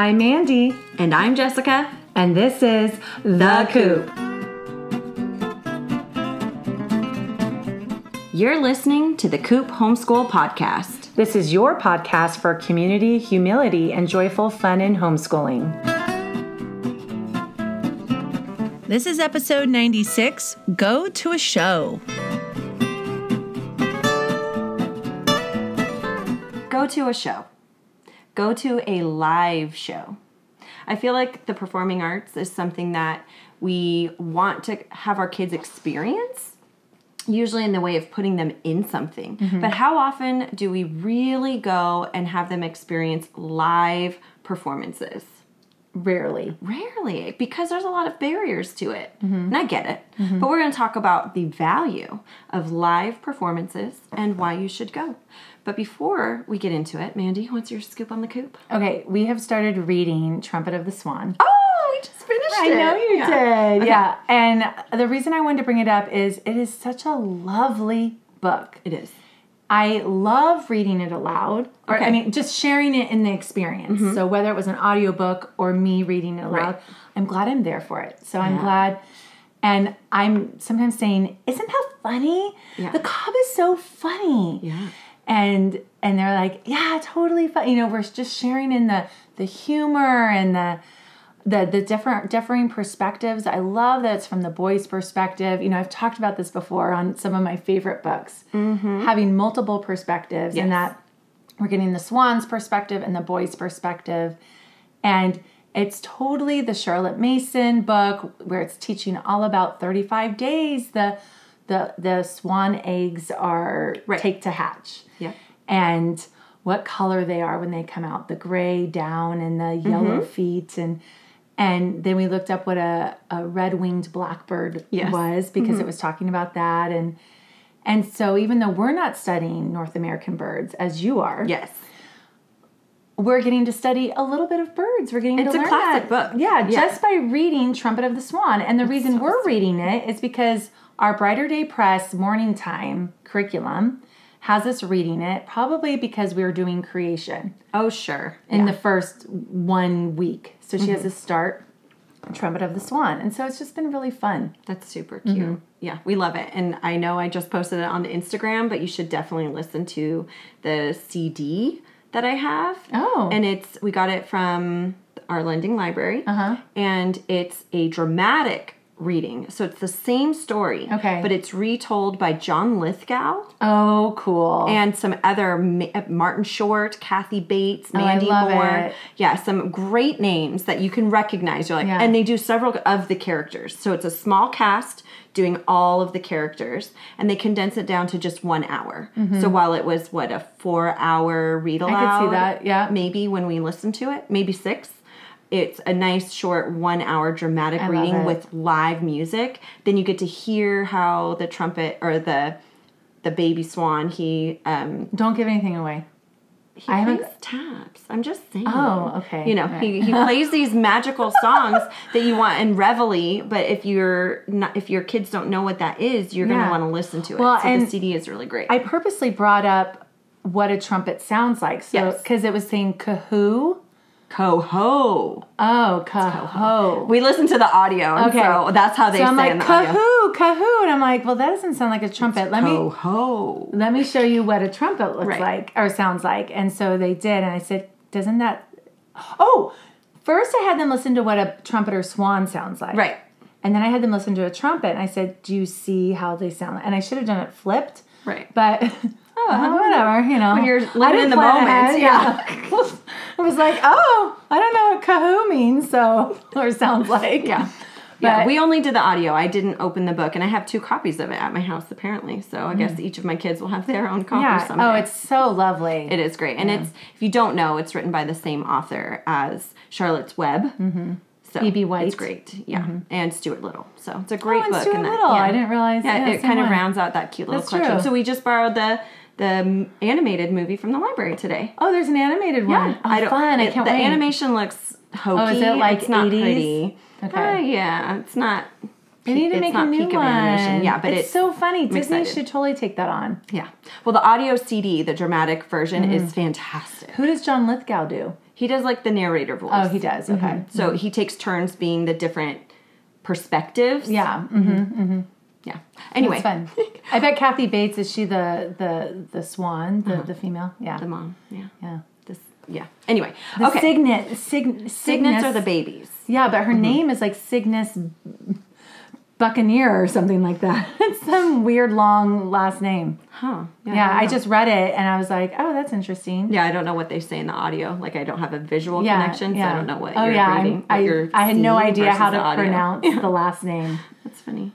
I'm Mandy, And I'm Jessica. and this is The Coop. You're listening to the Coop Homeschool Podcast. This is your podcast for community, humility, and joyful fun in homeschooling. This is episode 96 Go to a Show. Go to a show. Go to a live show. I feel like the performing arts is something that we want to have our kids experience, usually in the way of putting them in something. Mm-hmm. But how often do we really go and have them experience live performances? Rarely. Rarely, because there's a lot of barriers to it. Mm-hmm. And I get it. Mm-hmm. But we're going to talk about the value of live performances and why you should go. But before we get into it, Mandy, what's your scoop on the coop? Okay, we have started reading Trumpet of the Swan. Oh, we just finished I it. I know you Yeah. did. Yeah. And the reason I wanted to bring it up is it is such a lovely book. It is. I love reading it aloud, or I mean, just sharing it in the experience. Mm-hmm. So whether it was an audiobook or me reading it aloud, Right. I'm glad I'm there for it. So I'm glad. And I'm sometimes saying, "Isn't that funny? Yeah. The cob is so funny." Yeah. And and they're like, "Yeah, totally fun." You know, we're just sharing in the the humor and the the the different differing perspectives. I love that it's from the boy's perspective. You know, I've talked about this before on some of my favorite books, mm-hmm. having multiple perspectives, and that we're getting the swan's perspective and the boy's perspective, and it's totally the Charlotte Mason book where it's teaching all about 35 days. The the the swan eggs are Right. take to hatch Yeah. and what color they are when they come out the gray down and the yellow Mm-hmm. feet and and then we looked up what a, a red-winged blackbird Yes. Mm-hmm. was because it was talking about that and and so even though we're not studying North American birds as you are, Yes. we're getting to study a little bit of birds. We're getting It's to a classic that. book. Yeah, Yeah. just by reading Trumpet of the Swan. And the reason we're reading it is because our Brighter Day Press morning time curriculum has us reading it, probably because we were doing creation Oh, sure. in the first one week. So she has to start Trumpet of the Swan. And so it's just been really fun. That's super cute. Mm-hmm. Yeah, we love it. And I know I just posted it on Instagram, but you should definitely listen to the CD that I have. Oh. And it's we got it from our lending library. Uh-huh. And it's a dramatic reading. So it's the same story. Okay. But it's retold by John Lithgow Oh, cool. and some other Martin Short, Kathy Bates, Oh, I Mandy love Moore. it. Yeah, some great names that you can recognize. You're like, Yeah. and they do several of the characters. So it's a small cast doing all of the characters, and they condense it down to just one hour. So while it was what a four-hour read aloud, Mm-hmm. see that, yeah. maybe when we listened to it, maybe six. It's a nice short one hour dramatic love reading with live music. Then you get to hear how the trumpet or the the baby swan he um Don't give anything away. he I plays taps. I'm just saying. Oh, okay. You know, right. he, he plays these magical songs that you want in reveille, but if you're not if your kids don't know what that is, you're Yeah. gonna want to listen to it. Well, so and the CD is really great. I purposely brought up what a trumpet sounds like. So, Yes. because it was saying kahoo. Coho. Oh, kahoo. We listened to the audio, and Okay. so that's how they so say I'm in like the audio. kahoo, kahoo, and I'm like, well, that doesn't sound like a trumpet. Let me let me show you what a trumpet looks Right. like or sounds like. And so they did, and I said, doesn't that? Oh, first I had them listen to what a trumpet or swan sounds like. Right. And then I had them listen to a trumpet, and I said, do you see how they sound? And I should have done it flipped. Right. But oh, whatever, you know. When you're living in the moment, ahead, yeah. I was like, oh, I don't know what kahoo means, so or sounds like. Yeah. Yeah, we only did the audio. I didn't open the book, and I have two copies of it at my house apparently. So I guess each of my kids will have their own copy Mm. Yeah. someday. Oh, it's so lovely. It is great, and it's if you don't know, it's written by the same author as Charlotte's Web. Mm-hmm. So E.B. White. It's great, yeah, and Stuart Little. So it's a great Oh, and book. Stuart that, Little. yeah. I didn't realize- Yeah, yeah, it kind of rounds out that cute little That's collection. true. So we just borrowed the the animated movie from the library today. Oh, there's an animated one. Oh, I don't. fun. I it- can't the wait. animation looks hokey. Oh, is it like it's not 80s? pretty? Okay. Uh, yeah, it's not. They need to make a new one. animation. Yeah, but it's, it's, so funny. Disney excited. should totally take that on. yeah. Well, the audio CD, the dramatic version, Mm. is fantastic. Who does John Lithgow do? He does like the narrator voice. Oh, he does. Okay. So he takes turns being the different perspectives. Yeah. Mm-hmm. Yeah. Anyway, fun. I bet Kathy Bates is she the the the swan, the the female? Yeah. Uh-huh. the mom. Yeah. yeah. This. Yeah. Anyway. The okay. Cygnet, Sig, Cygnets are the babies. Yeah, but her name is like Cygnus Buccaneer or something like that. It's some weird long last name. Huh. Yeah, I don't just read it and I was like, oh, that's interesting. Yeah, I don't know what they say in the audio. Like, I don't have a visual Yeah, connection, so yeah. I don't know what Oh you're yeah, reading. I I had no idea how to audio. pronounce the last name. That's funny.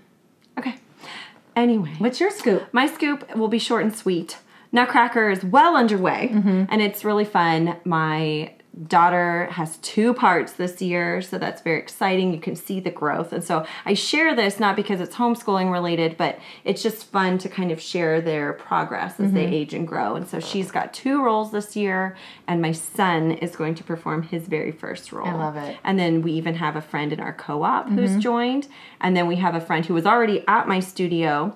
Okay. Anyway, What's your scoop? my scoop will be short and sweet. Nutcracker is well underway, Mm-hmm. and it's really fun. My daughter has two parts this year, so that's very exciting. You can see the growth. And so I share this not because it's homeschooling related, but it's just fun to kind of share their progress as Mm-hmm. they age and grow. And so she's got two roles this year, and my son is going to perform his very first role. I love it. And then we even have a friend in our co-op Mm-hmm. who's joined, and then we have a friend who was already at my studio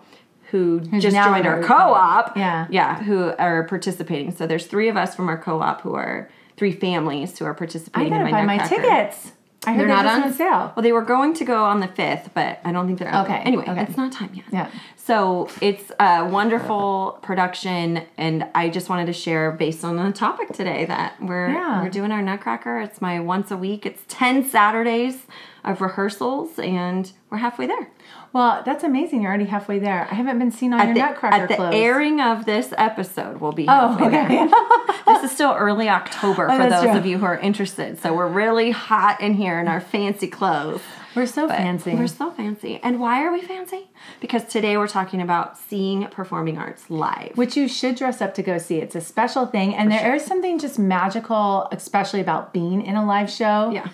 who just joined our our co-op. Yeah. Yeah, who are participating. So there's three of us from our co-op who are three families who are participating. I gotta in buy my my Nutcracker. tickets. I heard They're they're not on on sale. Well, they were going to go on the fifth, but I don't think they're open. Okay, Anyway, okay. it's not time yet. Yeah. So it's a wonderful production, and I just wanted to share based on the topic today that we're Yeah. we're doing our Nutcracker. It's my once a week. It's ten Saturdays of rehearsals, and we're halfway there. Well, that's amazing. You're already halfway there. I haven't been seen on your the, Nutcracker at the clothes. airing of this episode, we'll be Oh, okay. This is still early October oh, for that's those true. of you who are interested. So we're really hot in here in our fancy clothes. We're so fancy. We're so fancy. And why are we fancy? Because today we're talking about seeing performing arts live. which you should dress up to go see. It's a special thing, and there is something just magical, especially about being in a live show. Yeah.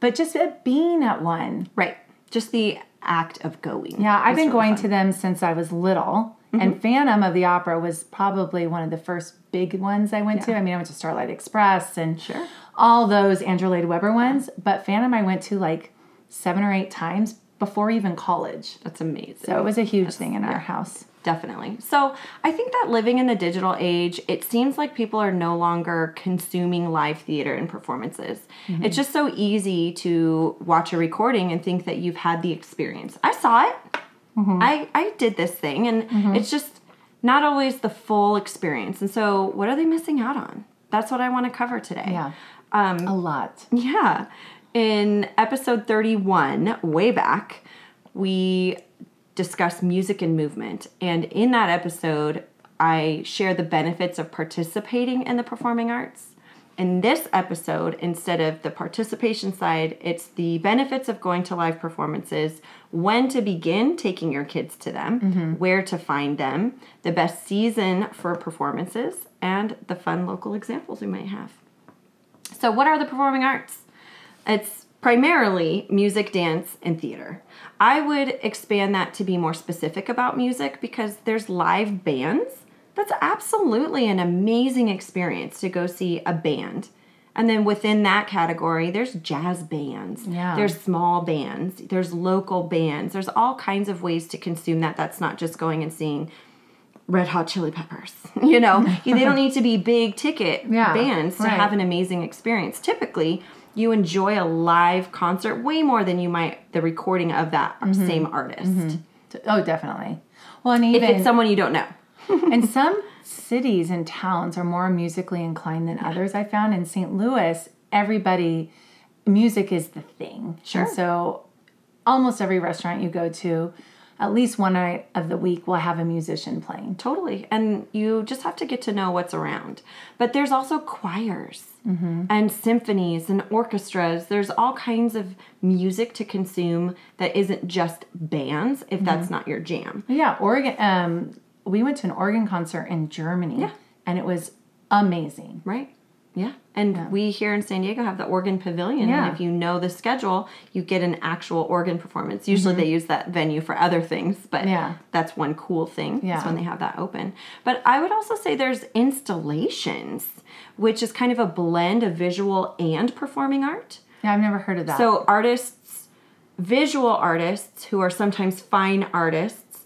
But just being at one. Right. Just the act of going. Yeah, I've been really going fun. to them since I was little. And mm-hmm. Phantom of the Opera was probably one of the first big ones I went to. I mean, I went to Starlight Express and Sure. all those Andrew Lloyd Webber ones. But Phantom I went to like seven or eight times before even college. That's amazing. So it was a huge thing in our house. Definitely. So I think that living in the digital age, it seems like people are no longer consuming live theater and performances. Mm-hmm. It's just so easy to watch a recording and think that you've had the experience. I saw it. Mm-hmm. I, I did this thing, and mm-hmm. it's just not always the full experience. And so, what are they missing out on? That's what I want to cover today. Yeah. Um, a lot. Yeah. In episode 31, way back, we discussed music and movement. And in that episode, I share the benefits of participating in the performing arts. In this episode, instead of the participation side, it's the benefits of going to live performances, when to begin taking your kids to them, mm-hmm. where to find them, the best season for performances, and the fun local examples we might have. So, what are the performing arts? It's primarily music, dance, and theater. I would expand that to be more specific about music because there's live bands. That's absolutely an amazing experience to go see a band. And then within that category, there's jazz bands. Yeah. There's small bands. There's local bands. There's all kinds of ways to consume that. That's not just going and seeing Red Hot Chili Peppers. You know, they don't need to be big ticket Yeah, bands to right. have an amazing experience. Typically, you enjoy a live concert way more than you might the recording of that Mm-hmm. same artist. Oh, definitely. Well, and If it's someone you don't know. and some cities and towns are more musically inclined than others. I found in St. Louis, everybody, music is the thing. Sure. And so almost every restaurant you go to, at least one night of the week we'll have a musician playing. Totally. And you just have to get to know what's around. But there's also choirs Mm-hmm. and symphonies and orchestras. There's all kinds of music to consume that isn't just bands if Mm-hmm. that's not your jam. Yeah, Oregon. Um, we went to an organ concert in Germany, Yeah. and it was amazing. Right? Yeah. And we here in San Diego have the organ pavilion. Yeah. And if you know the schedule, you get an actual organ performance. Usually they use that venue for other things, but Mm-hmm. Yeah. that's one cool thing. Yeah. Is when they have that open. But I would also say there's installations, which is kind of a blend of visual and performing art. Yeah, I've never heard of that. So artists, visual artists who are sometimes fine artists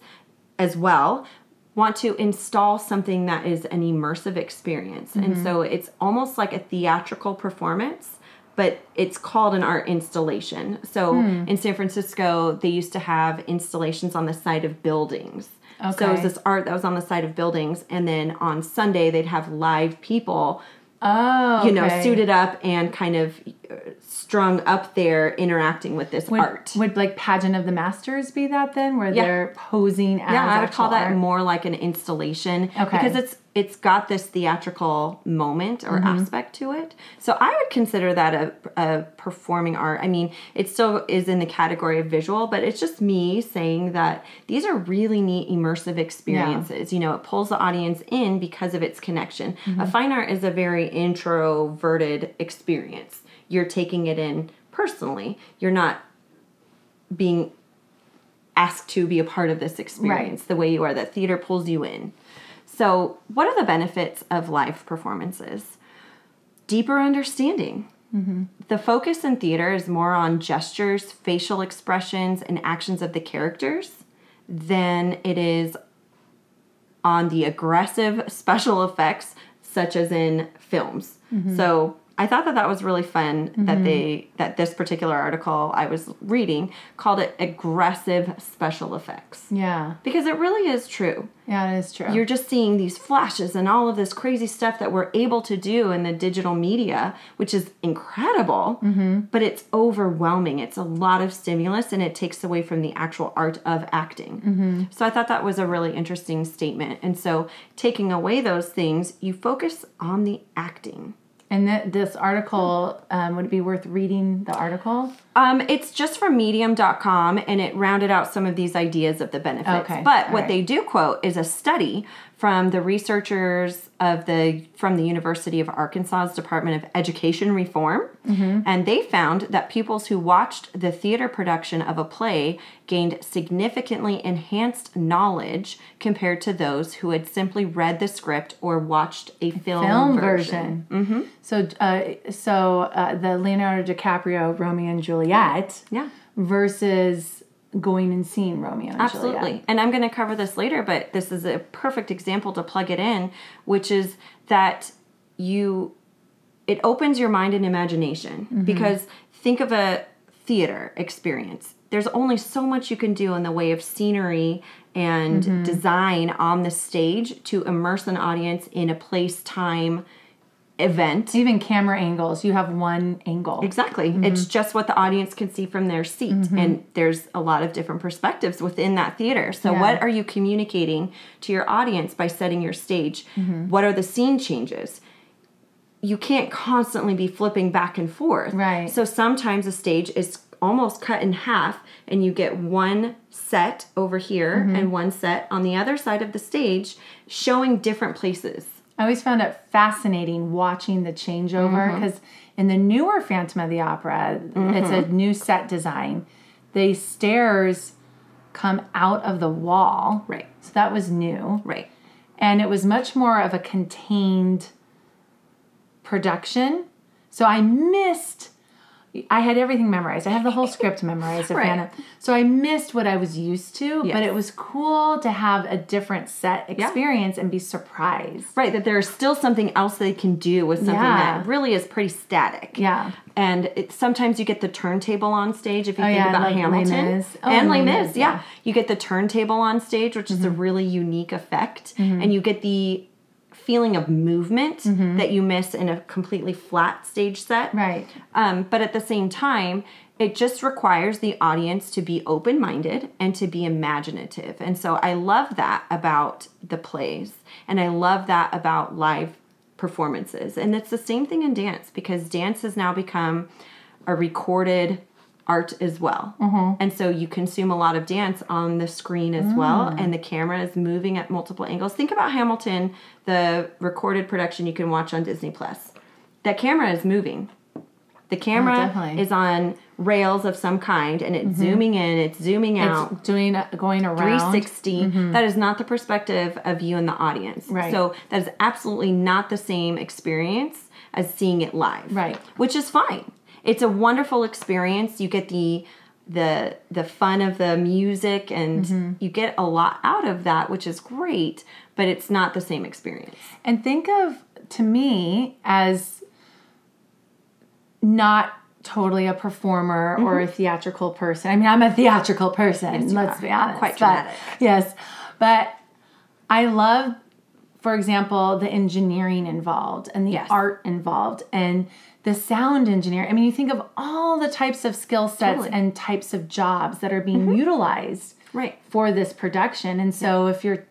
as well, want to install something that is an immersive experience. And Mm-hmm. so it's almost like a theatrical performance, but it's called an art installation. So Hmm. in San Francisco, they used to have installations on the side of buildings. Okay. So it was this art that was on the side of buildings, and then on Sunday they'd have live people Oh, you know, okay. suited up and kind of uh, strung up there interacting with this Would, art. would like pageant of the masters be that then, where Yeah. they're posing as yeah, I would call that art? more like an installation Okay. because it's it's got this theatrical moment or Mm-hmm. aspect to it. So I would consider that a, a performing art. I mean, it still is in the category of visual, but it's just me saying that these are really neat immersive experiences. You know, it pulls the audience in because of its connection. Mm-hmm. A fine art is a very introverted experience. You're taking it in personally. You're not being asked to be a part of this experience the way you are that theater pulls you in so what are the benefits of live performances? Deeper understanding. Mm-hmm. The focus in theater is more on gestures facial expressions and actions of the characters than it is on the aggressive special effects such as in films. Mm-hmm. So i thought that that was really fun that mm-hmm. they that this particular article i was reading called it aggressive special effects Yeah, because it really is true yeah, it is true. you're just seeing these flashes and all of this crazy stuff that we're able to do in the digital media, which is incredible, mm-hmm. but it's overwhelming. It's a lot of stimulus and it takes away from the actual art of acting. Mm-hmm. So I thought that was a really interesting statement. And so taking away those things, you focus on the acting. And th- this article, um, would it be worth reading the article? Um, it's just from medium.com and it rounded out some of these ideas of the benefits. Okay, But all what right. they do quote is a study from the researchers of the from the University of Arkansas's Department of Education Reform. Mm-hmm. And they found that pupils who watched the theater production of a play gained significantly enhanced knowledge compared to those who had simply read the script or watched a film, Film version. version. Mm-hmm. So, uh, so uh, the Leonardo DiCaprio Romeo and Juliet Yeah. versus going and seeing Romeo and Absolutely. Juliet. And I'm going to cover this later, but this is a perfect example to plug it in, which is that you it opens your mind and imagination mm-hmm. because think of a theater experience. There's only so much you can do in the way of scenery and mm-hmm. design on the stage to immerse an audience in a place time event. Even camera angles, you have one angle. Exactly. Mm-hmm. It's just what the audience can see from their seat. And there's a lot of different perspectives within that theater. So, Yeah. what are you communicating to your audience by setting your stage? Mm-hmm. What are the scene changes? You can't constantly be flipping back and forth. Right. So, sometimes a stage is almost cut in half, and you get one set over here Mm-hmm. and one set on the other side of the stage showing different places. I always found it fascinating watching the changeover mm-hmm. because in the newer Phantom of the Opera, it's a mm-hmm. new set design. The stairs come out of the wall. Right. So that was new. Right. And it was much more of a contained production. So I missed I had everything memorized. I have the whole script memorized of Right. Phantom. So I missed what I was used to, but it was cool to have a different set experience and be surprised. Right, that there's still something else they can do with something Yeah. that really is pretty static. Yeah. And it, sometimes you get the turntable on stage if you think Oh, yeah, about like Hamilton. Oh, and Les Mis, yeah. yeah. Mm-hmm. You get the turntable on stage, which is a really unique effect. And you get the feeling of movement that you miss in a completely flat stage set. Mm-hmm. Right. Um, but at the same time, it just requires the audience to be open minded and to be imaginative. And so I love that about the plays. And I love that about live performances. And it's the same thing in dance because dance has now become a recorded art as well. Mm-hmm. And so you consume a lot of dance on the screen as well, mm. and the camera is moving at multiple angles. Think about Hamilton, the recorded production you can watch on Disney Plus. That camera is moving. The oh, camera definitely. is on rails of some kind and it's mm-hmm. zooming in, it's zooming out. It's doing going around. 360 mm-hmm. That is not the perspective of you and the audience Right. so that is absolutely not the same experience as seeing it live Right. which is fine it's a wonderful experience you get the the the fun of the music and Mm-hmm. you get a lot out of that which is great but it's not the same experience And think of, to me, as not totally a performer or a theatrical person. I mean, I'm a theatrical person, Mm-hmm. let's are. be honest. Quite but- dramatic. yes. But I love, for example, the engineering involved and the Yes. art involved and the sound engineer. I mean, you think of all the types of skill sets Totally. Mm-hmm. and types of jobs that are being utilized right for this production. And so if you're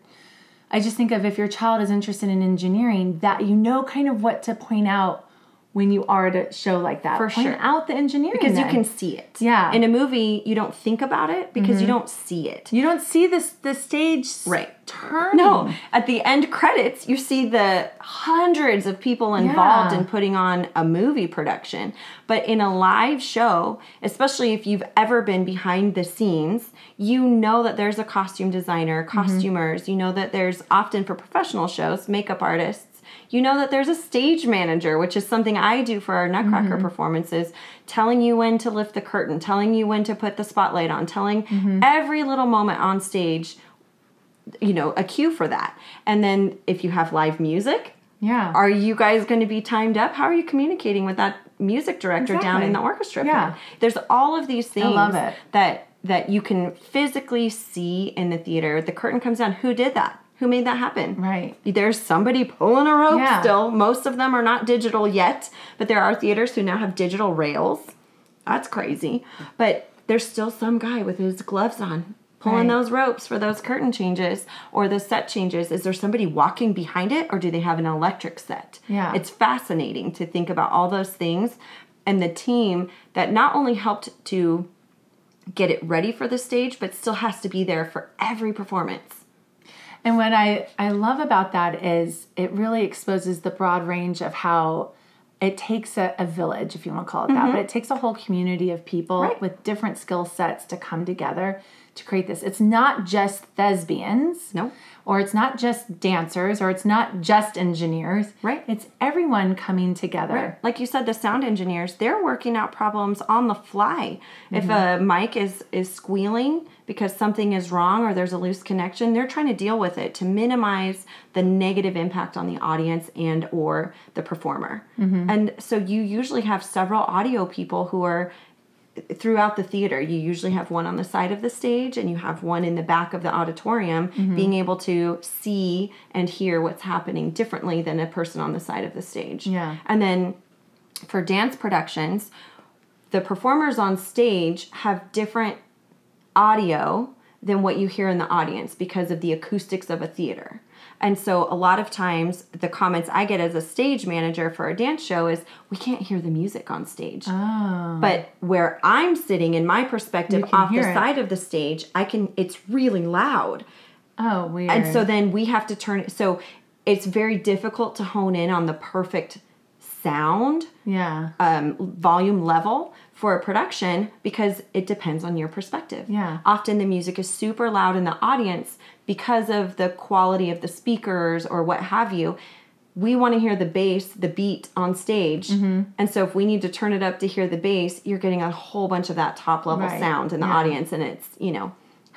I just think of if your child is interested in engineering, that you know kind of what to point out when you are at a show like that. For point sure. out the engineering because you can see it Yeah. Mm-hmm. in a movie you don't think about it because you don't see it you don't see this the stage Right. turn. No, at the end credits, you see the hundreds of people involved Yeah. in putting on a movie production. But in a live show, especially if you've ever been behind the scenes, you know that there's a costume designer, costumers, you know that there's often for professional shows, makeup artists. You know that there's a stage manager, which is something I do for our Nutcracker mm-hmm. performances, telling you when to lift the curtain, telling you when to put the spotlight on, telling mm-hmm. every little moment on stage you know a cue for that and then if you have live music Yeah. are you guys going to be timed up how are you communicating with that music director down in the orchestra Yeah. pit? there's all of these things love it. that that you can physically see in the theater the curtain comes down who did that who made that happen Right. there's somebody pulling a rope Yeah. still most of them are not digital yet but there are theaters who now have digital rails that's crazy but there's still some guy with his gloves on pulling Right. those ropes for those curtain changes or the set changes is there somebody walking behind it or do they have an electric set Yeah. it's fascinating to think about all those things and the team that not only helped to get it ready for the stage but still has to be there for every performance And what I, I love about that is it really exposes the broad range of how it takes a, a village, if you want to call it that, but it takes a whole community of people Mm-hmm. Right. with different skill sets to come together to create this. It's not just thespians. No. Or it's not just dancers, or it's not just engineers. Right. It's everyone coming together. like you said the sound engineers they're working out problems on the fly if a mic is is squealing because something is wrong or there's a loose connection they're trying to deal with it to minimize the negative impact on the audience and or the performer. Mm-hmm. And so you usually have several audio people who are throughout the theater. You usually have one on the side of the stage and you have one in the back of the auditorium mm-hmm. being able to see and hear what's happening differently than a person on the side of the stage. Yeah. and then for dance productions the performers on stage have different audio than what you hear in the audience because of the acoustics of a theater. And so a lot of times the comments I get as a stage manager for a dance show is we can't hear the music on stage. Oh. But where I'm sitting in my perspective off the it. side of the stage, I can it's really loud. Oh, weird. And so then we have to turn it so it's very difficult to hone in on the perfect sound yeah. um, volume level for a production because it depends on your perspective. Yeah. Often the music is super loud in the audience because of the quality of the speakers or what have you. We want to hear the bass, the beat on stage. Mm-hmm. And so if we need to turn it up to hear the bass, you're getting a whole bunch of that top level Right. sound in the Yeah. audience and it's, you know,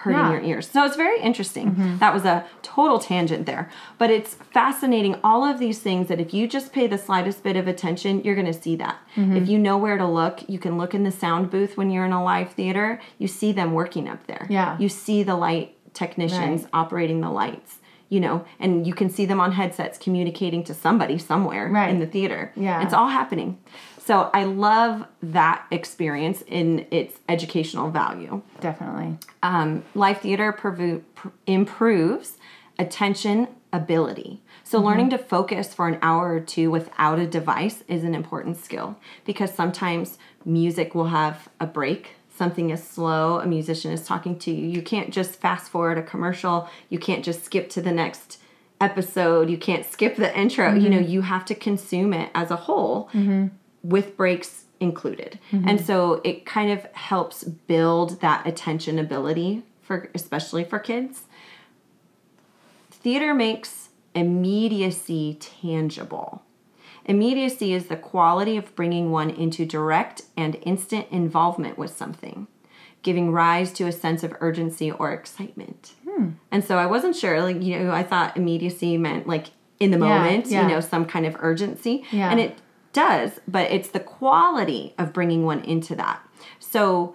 hurting Yeah. Mm-hmm. your ears. So it's very interesting. That was a total tangent there. But it's fascinating all of these things that if you just pay the slightest bit of attention, you're going to see that. Mm-hmm. If you know where to look, you can look in the sound booth when you're in a live theater, you see them working up there. Yeah. You see the light technicians Right. operating the lights. You know, and you can see them on headsets communicating to somebody somewhere Right. in the theater. Yeah. It's all happening. So I love that experience in its educational value Definitely. um, live theater provo- pr- improves attention ability. So, mm-hmm. learning to focus for an hour or two without a device is an important skill because sometimes music will have a break. Something is slow, a musician is talking to you. You can't just fast forward a commercial, you can't just skip to the next episode, you can't skip the intro. You mm-hmm. know, you have to consume it as a whole mm-hmm. With breaks included. Mm-hmm. And so it kind of helps build that attention ability for especially for kids. Theater makes immediacy tangible. Immediacy is the quality of bringing one into direct and instant involvement with something. giving rise to a sense of urgency or excitement. Hmm. And so I wasn't sure, like, you know, I thought immediacy meant like in the Yeah, moment, yeah. you know, some kind of urgency. Yeah. And it does, but it's the quality of bringing one into that. So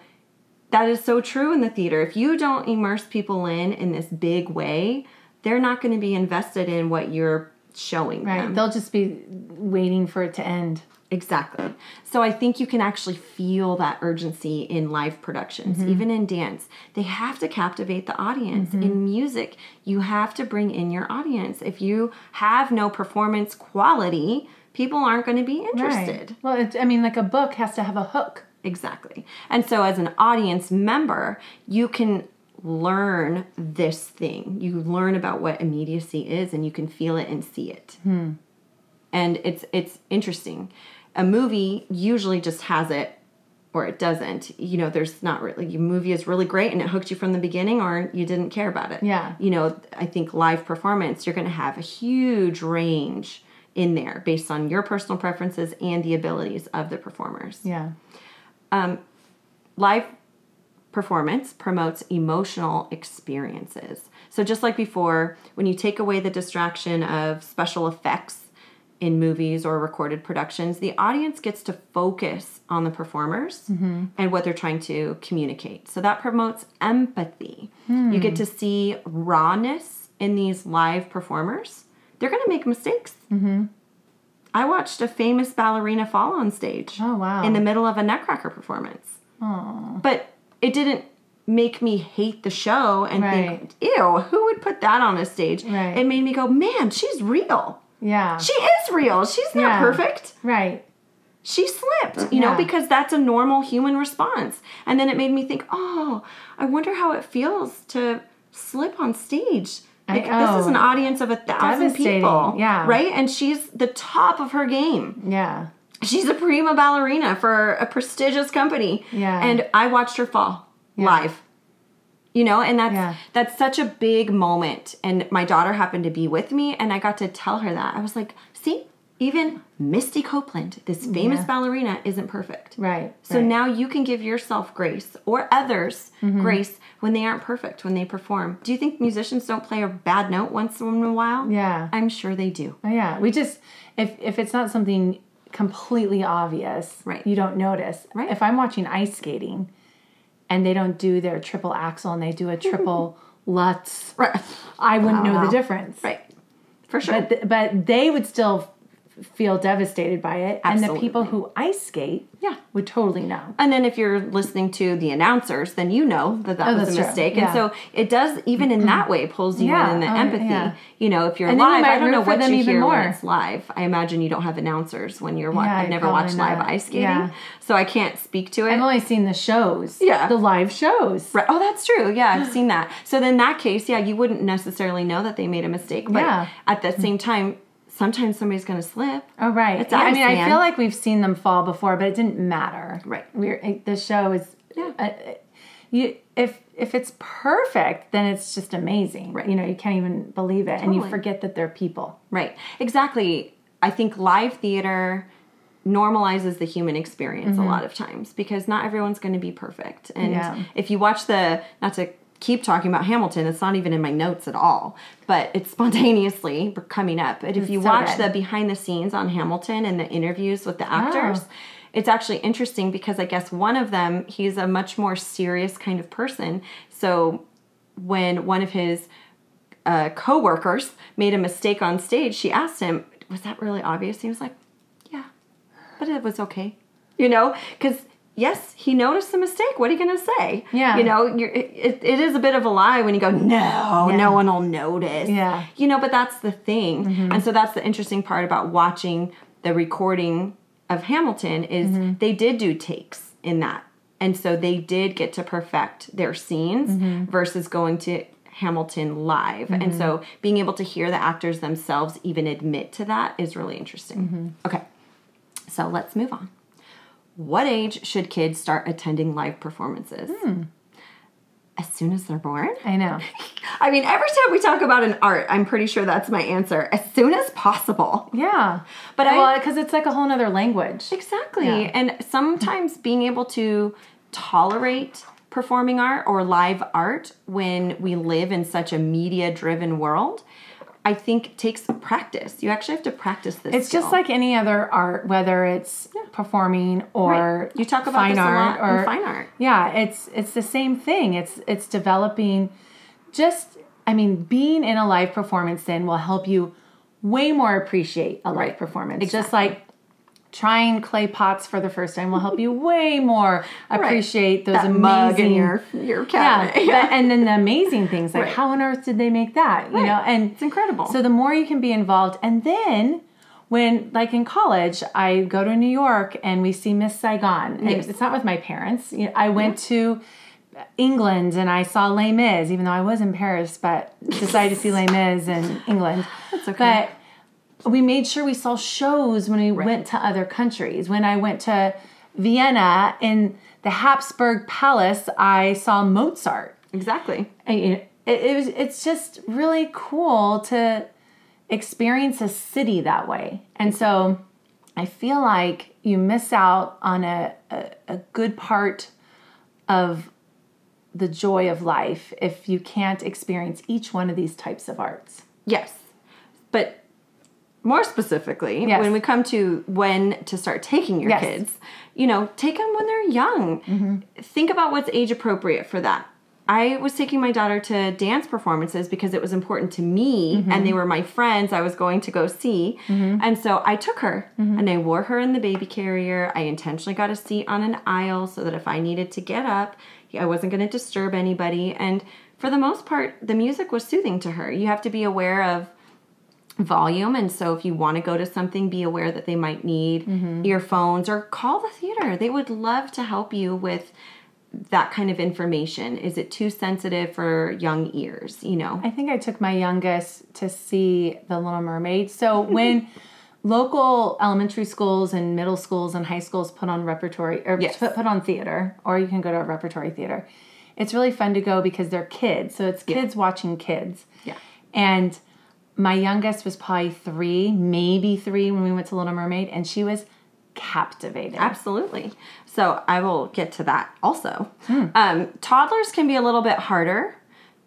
that is so true in the theater. If you don't immerse people in in this big way, they're not going to be invested in what you're showing Right. them. They'll just be waiting for it to end. Exactly. So I think you can actually feel that urgency in live productions, mm-hmm. even in dance. They have to captivate the audience. Mm-hmm. In music, you have to bring in your audience. If you have no performance quality, people aren't going to be interested. Right. Well, it, I mean, like a book has to have a hook. Exactly. And so, as an audience member, you can learn this thing. You learn about what immediacy is, and you can feel it and see it. Hmm. And it's it's interesting. A movie usually just has it, or it doesn't. You know, there's not really. Your movie is really great, and it hooked you from the beginning, or you didn't care about it. Yeah. You know, I think live performance, you're going to have a huge range in there based on your personal preferences and the abilities of the performers Yeah. Um, live performance promotes emotional experiences. So just like before, when you take away the distraction of special effects in movies or recorded productions, the audience gets to focus on the performers mm-hmm. and what they're trying to communicate. So that promotes empathy. You hmm. get to see rawness in these live performers. They're going to make mistakes. Mm-hmm. I watched a famous ballerina fall on stage Oh, wow. in the middle of a Nutcracker performance. But it didn't make me hate the show and think, ew, who would put that on a stage? Right. It made me go, man, she's real. Yeah. She is real. She's not Yeah. perfect. right. She slipped, you know, because that's a normal human response. And then it made me think, oh, I wonder how it feels to slip on stage. Like, this is an audience of a thousand people. yeah. Right? And she's the top of her game. Yeah. She's a prima ballerina for a prestigious company. Yeah. And I watched her fall live. You know, and that's Yeah. that's such a big moment. And my daughter happened to be with me and I got to tell her that. I was like, see, even Misty Copeland, this famous Yeah. ballerina, isn't perfect. Right. So right. Mm-hmm. now you can give yourself grace or others grace when they aren't perfect, when they perform. Do you think musicians don't play a bad note once in a while? Yeah. I'm sure they do. Oh, yeah. We just if if it's not something completely obvious, Right. You don't notice. Right. If I'm watching ice skating, and they don't do their triple axel and they do a triple lutz, Right. I wouldn't know the difference. Right. For sure. But th- but they would still feel devastated by it, and the people who ice skate, Yeah. would totally know. And then if you're listening to the announcers, then you know that that Oh, was a mistake. Yeah. And so it does, even in that way, pulls you Yeah. in the Oh, empathy. yeah. You know, if you're And then you live, I don't know what them you even hear more. when it's live. I imagine you don't have announcers when you're watching. I've never watched live ice skating, so I can't speak to it. I've only seen the shows. Yeah. The live shows. Right. Oh, that's true. Yeah, I've seen that. So then, in that case, yeah, you wouldn't necessarily know that they made a mistake. But at the same time, sometimes somebody's going to slip. Oh right. Yeah, I mean, I feel like we've seen them fall before, but it didn't matter. Right. We're the show is. Yeah. Uh, you if if it's perfect, then it's just amazing. Right. You know, you can't even believe it, and you forget that they're people. Right. Exactly. I think live theater normalizes the human experience a lot of times because not everyone's going to be perfect. And Yeah. if you watch the, not to keep talking about Hamilton, it's not even in my notes at all, but it's spontaneously coming up. But if you so watch good. the behind the scenes on Hamilton and the interviews with the actors, it's actually interesting because I guess one of them, he's a much more serious kind of person. So when one of his uh, co-workers made a mistake on stage, she asked him, "Was that really obvious?" He was like, "Yeah, but it was okay." You know, because yes, he noticed the mistake. What are you going to say? Yeah. you know, you're, it, it is a bit of a lie when you go, "No, no one will notice." Yeah. you know, but that's the thing, mm-hmm. and so that's the interesting part about watching the recording of Hamilton is mm-hmm. they did do takes in that. And so they did get to perfect their scenes mm-hmm. versus going to Hamilton live. And so being able to hear the actors themselves even admit to that is really interesting. Okay. So let's move on. What age should kids start attending live performances? Hmm. As soon as they're born? I know. I mean, every time we talk about an art, I'm pretty sure that's my answer. As soon as possible. Yeah, But I- well, because it's like a whole nother language. Exactly. Yeah. And sometimes being able to tolerate performing art or live art when we live in such a media driven world i think takes practice you actually have to practice this It's just like any other art, whether it's performing or Right. You talk about fine art or fine art. Yeah, it's it's the same thing. It's it's developing. Just I mean, being in a live performance then will help you way more appreciate a live Right. performance. Just like trying clay pots for the first time will help you way more appreciate those that amazing mug in your your yeah, cabinet but- and then the amazing things like Right. how on earth did they make that? You Right. know, and It's incredible. So the more you can be involved, and then when like in college, I go to New York and we see Miss Saigon. Yes. It's not with my parents. You know, I went to England and I saw Les Mis, even though I was in Paris, but decided to see Les Mis in England. That's okay. But we made sure we saw shows when we went to other countries. When I went to Vienna in the Habsburg Palace, I saw Mozart. exactly And, you know, it, it was it's just really cool to experience a city that way. And so I feel like you miss out on a, a, a good part of the joy of life if you can't experience each one of these types of arts. Yes. But more specifically, Yes. when we come to when to start taking your Yes. kids, you know, take them when they're young. Mm-hmm. Think about what's age appropriate for that. I was taking my daughter to dance performances because it was important to me Mm-hmm. and they were my friends I was going to go see. And so I took her Mm-hmm. and I wore her in the baby carrier. I intentionally got a seat on an aisle so that if I needed to get up, I wasn't going to disturb anybody. And for the most part, the music was soothing to her. You have to be aware of volume and so if you want to go to something be aware that they might need earphones or call the theater they would love to help you with that kind of information is it too sensitive for young ears you know I think I took my youngest to see The Little Mermaid. So when local elementary schools and middle schools and high schools put on repertory or Yes. put, put on theater, or you can go to a repertory theater, it's really fun to go because they're kids. So it's kids watching kids. Yeah. And my youngest was probably three, maybe three when we went to Little Mermaid, and she was captivated. Absolutely. So I will get to that also. Hmm. Um, toddlers can be a little bit harder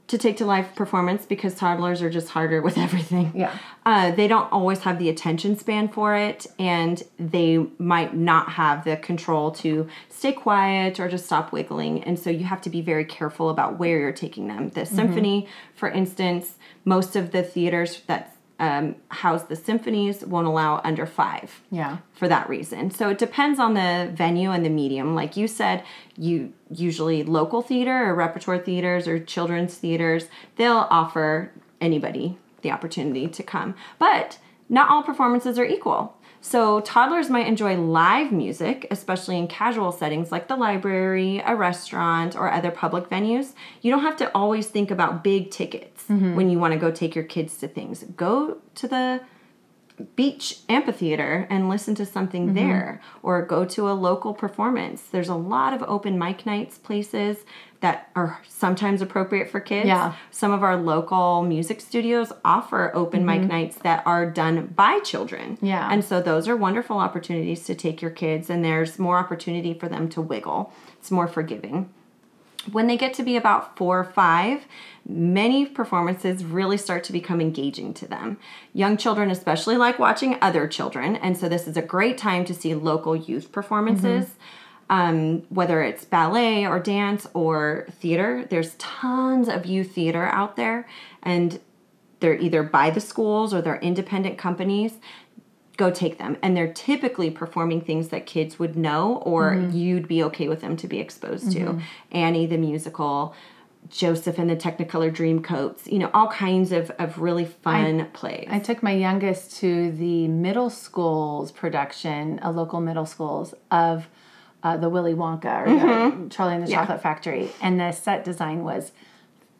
to take to live performance because toddlers are just harder with everything. Yeah. Uh, they don't always have the attention span for it, and they might not have the control to stay quiet or just stop wiggling. And so you have to be very careful about where you're taking them. The Mm-hmm. symphony, for instance, most of the theaters that um, house the symphonies won't allow under five Yeah. for that reason. So it depends on the venue and the medium. Like you said, you usually local theater or repertoire theaters or children's theaters, they'll offer anybody the opportunity to come. But not all performances are equal. So toddlers might enjoy live music, especially in casual settings like the library, a restaurant, or other public venues. You don't have to always think about big tickets mm-hmm. when you want to go take your kids to things. Go to the beach amphitheater and listen to something Mm-hmm. there or go to a local performance. There's a lot of open mic nights places that are sometimes appropriate for kids. Yeah. Some of our local music studios offer open mic nights that are done by children. Mm-hmm. Yeah. And so those are wonderful opportunities to take your kids and there's more opportunity for them to wiggle. It's more forgiving. When they get to be about four or five, many performances really start to become engaging to them. Young children, especially, like watching other children, and so this is a great time to see local youth performances. Um, whether it's ballet or dance or theater, there's tons of youth theater out there, and they're either by the schools or they're independent companies go take them and they're typically performing things that kids would know or you'd be okay with them to be exposed to annie the musical joseph and the technicolor dreamcoats you know all kinds of, of really fun plays I took my youngest to the middle school's production, a local middle school's of uh, the Willy Wonka or the Charlie and the Mm-hmm. Yeah. Chocolate Factory, and the set design was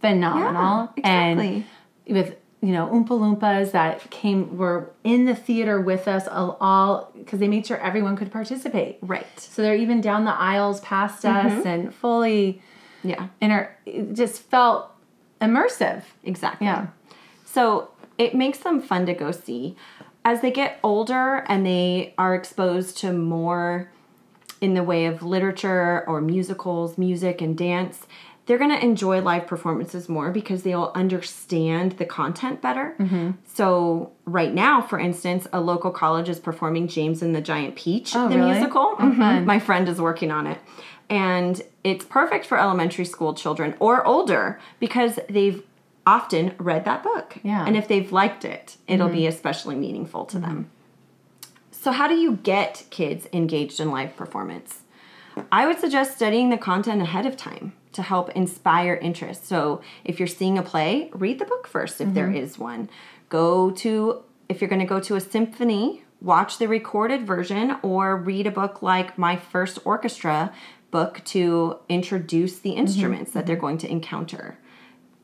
phenomenal. Yeah, exactly. And with you know Oompa Loompas that came were in the theater with us all- because they made sure everyone could participate. right So they're even down the aisles past mm-hmm. us and fully yeah inter. It just felt immersive. exactly Yeah. So it makes them fun to go see. As they get older and they are exposed to more in the way of literature or musicals, music, and dance, they're going to enjoy live performances more because they'll understand the content better. Mm-hmm. So, right now, for instance, a local college is performing James and the Giant Peach, Oh, the really? musical. Oh, Mhm. My friend is working on it. And it's perfect for elementary school children or older because they've often read that book. Yeah. Mm-hmm. And if they've liked it, it'll be especially meaningful to them. So, how do you get kids engaged in live performance? I would suggest studying the content ahead of time to help inspire interest. So, if you're seeing a play, read the book first if there mm-hmm. is one. Go to, if you're going to go to a symphony, watch the recorded version or read a book like My First Orchestra book to introduce the mm-hmm. instruments that they're mm-hmm. going to encounter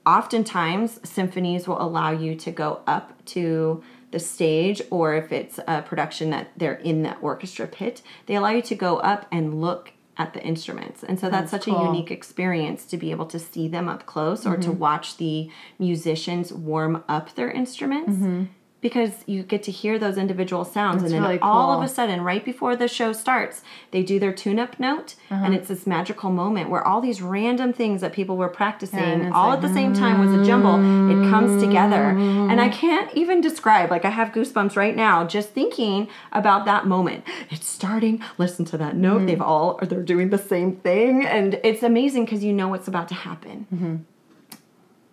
oftentimes symphonies will allow you to go up to the stage or if it's a production that they're in the orchestra pit they allow you to go up and look at the instruments. And so that's, That's such a unique experience to be able to see them up close or to mm-hmm. watch the musicians warm up their instruments mm-hmm. Because you get to hear those individual sounds That's and then really all of a sudden right before the show starts they do their tune-up note Uh-huh. and it's this magical moment where all these random things that people were practicing it's all like, at the same time was a jumble. It comes together. And i can't even describe like i have goosebumps right now just thinking about that moment. It's starting listen to that note they've all they're doing the same thing and it's amazing because you know what's about to happen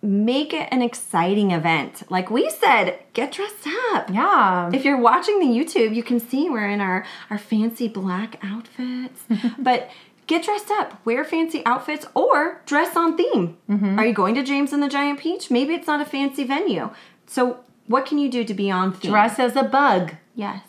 make it an exciting event like we said get dressed up Yeah. if you're watching the YouTube, you can see we're in our, our fancy black outfits. but get dressed up, wear fancy outfits, or dress on theme. Mm-hmm. Are you going to James and the Giant Peach? Maybe it's not a fancy venue. So, what can you do to be on theme? Dress as a bug. Yes.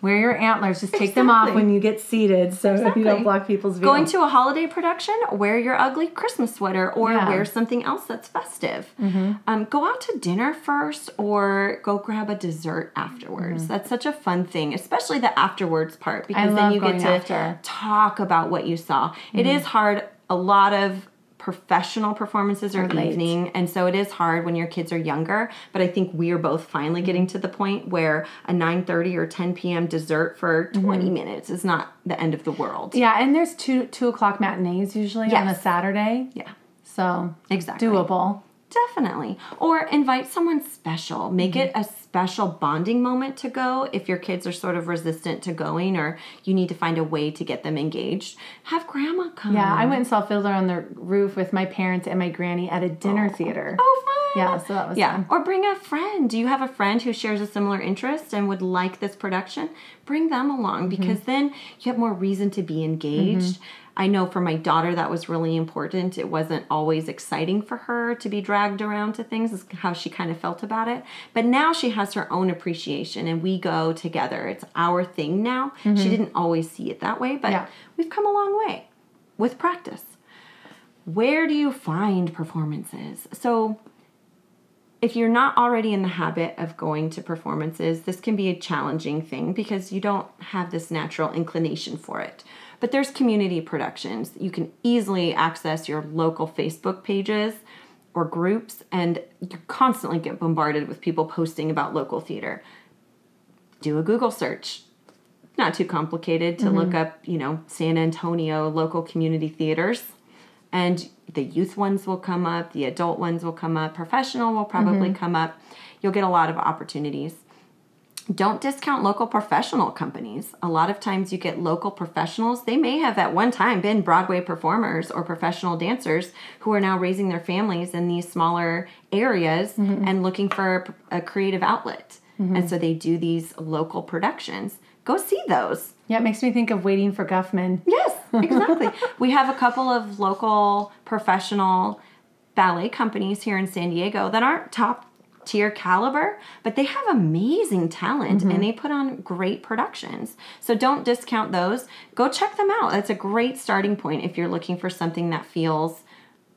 Wear your antlers. Just take them off when you get seated so you don't block people's view. Going to a holiday production, wear your ugly Christmas sweater or Yeah. wear something else that's festive. Mm-hmm. Um, go out to dinner first or go grab a dessert afterwards. Mm-hmm. That's such a fun thing, especially the afterwards part because then you get to after. talk about what you saw. It mm-hmm. is hard. A lot of professional performances are evening and so it is hard when your kids are younger but i think we are both finally getting mm-hmm. to the point where a 9.30 or 10 p.m dessert for mm-hmm. 20 minutes is not the end of the world yeah, and there's two two o'clock matinees usually on a Saturday. yeah So Exactly. doable. Definitely. Or invite someone special. Make Mm-hmm. it a special bonding moment to go if your kids are sort of resistant to going or you need to find a way to get them engaged. Have grandma come. Yeah, I went and saw Fiddler on the Roof with my parents and my granny at a dinner theater. Oh, fun. Yeah, so that was Yeah. fun. Or bring a friend. Do you have a friend who shares a similar interest and would like this production? Bring them along Mm-hmm. because then you have more reason to be engaged. I know for my daughter that was really important. It wasn't always exciting for her to be dragged around to things, is how she kind of felt about it. But now she has her own appreciation and we go together. It's our thing now. She didn't always see it that way, but Mm-hmm. Yeah. we've come a long way with practice. Where do you find performances? So, if you're not already in the habit of going to performances, this can be a challenging thing because you don't have this natural inclination for it. But there's community productions. You can easily access your local Facebook pages or groups, and you constantly get bombarded with people posting about local theater. Do a Google search. Not too complicated to look mm-hmm. up, you know, San Antonio local community theaters and the youth ones will come up, the adult ones will come up, professional will probably mm-hmm. come up. You'll get a lot of opportunities. Don't discount local professional companies. A lot of times you get local professionals. They may have at one time been Broadway performers or professional dancers who are now raising their families in these smaller areas mm-hmm. and looking for a creative outlet. Mm-hmm. And so they do these local productions. Go see those. Yeah, it makes me think of Waiting for Guffman. Yes, exactly. we have a couple of local professional ballet companies here in San Diego that aren't top tier caliber, but they have amazing talent and mm-hmm. they put on great productions. So don't discount those. Go check them out. That's a great starting point if you're looking for something that feels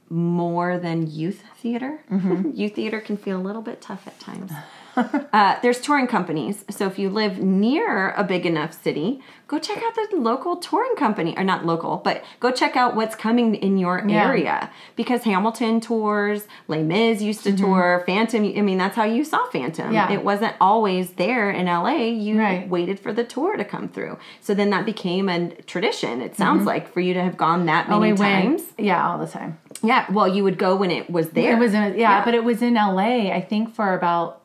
more than youth theater. Mm-hmm. youth theater can feel a little bit tough at times. uh, there's touring companies. So if you live near a big enough city, go check out the local touring company, or not local, but go check out what's coming in your Yeah. area. Because Hamilton tours, Les Mis used to tour, Phantom. I mean, that's how you saw Phantom. Mm-hmm. Yeah. It wasn't always there in LA. You Right. waited for the tour to come through. So then that became a tradition. It Mm-hmm. sounds like for you to have gone that Oh, many went- times. Yeah, all the time. Yeah. Well, you would go when it was there. It was in, yeah, Yeah. but it was in LA. I think for about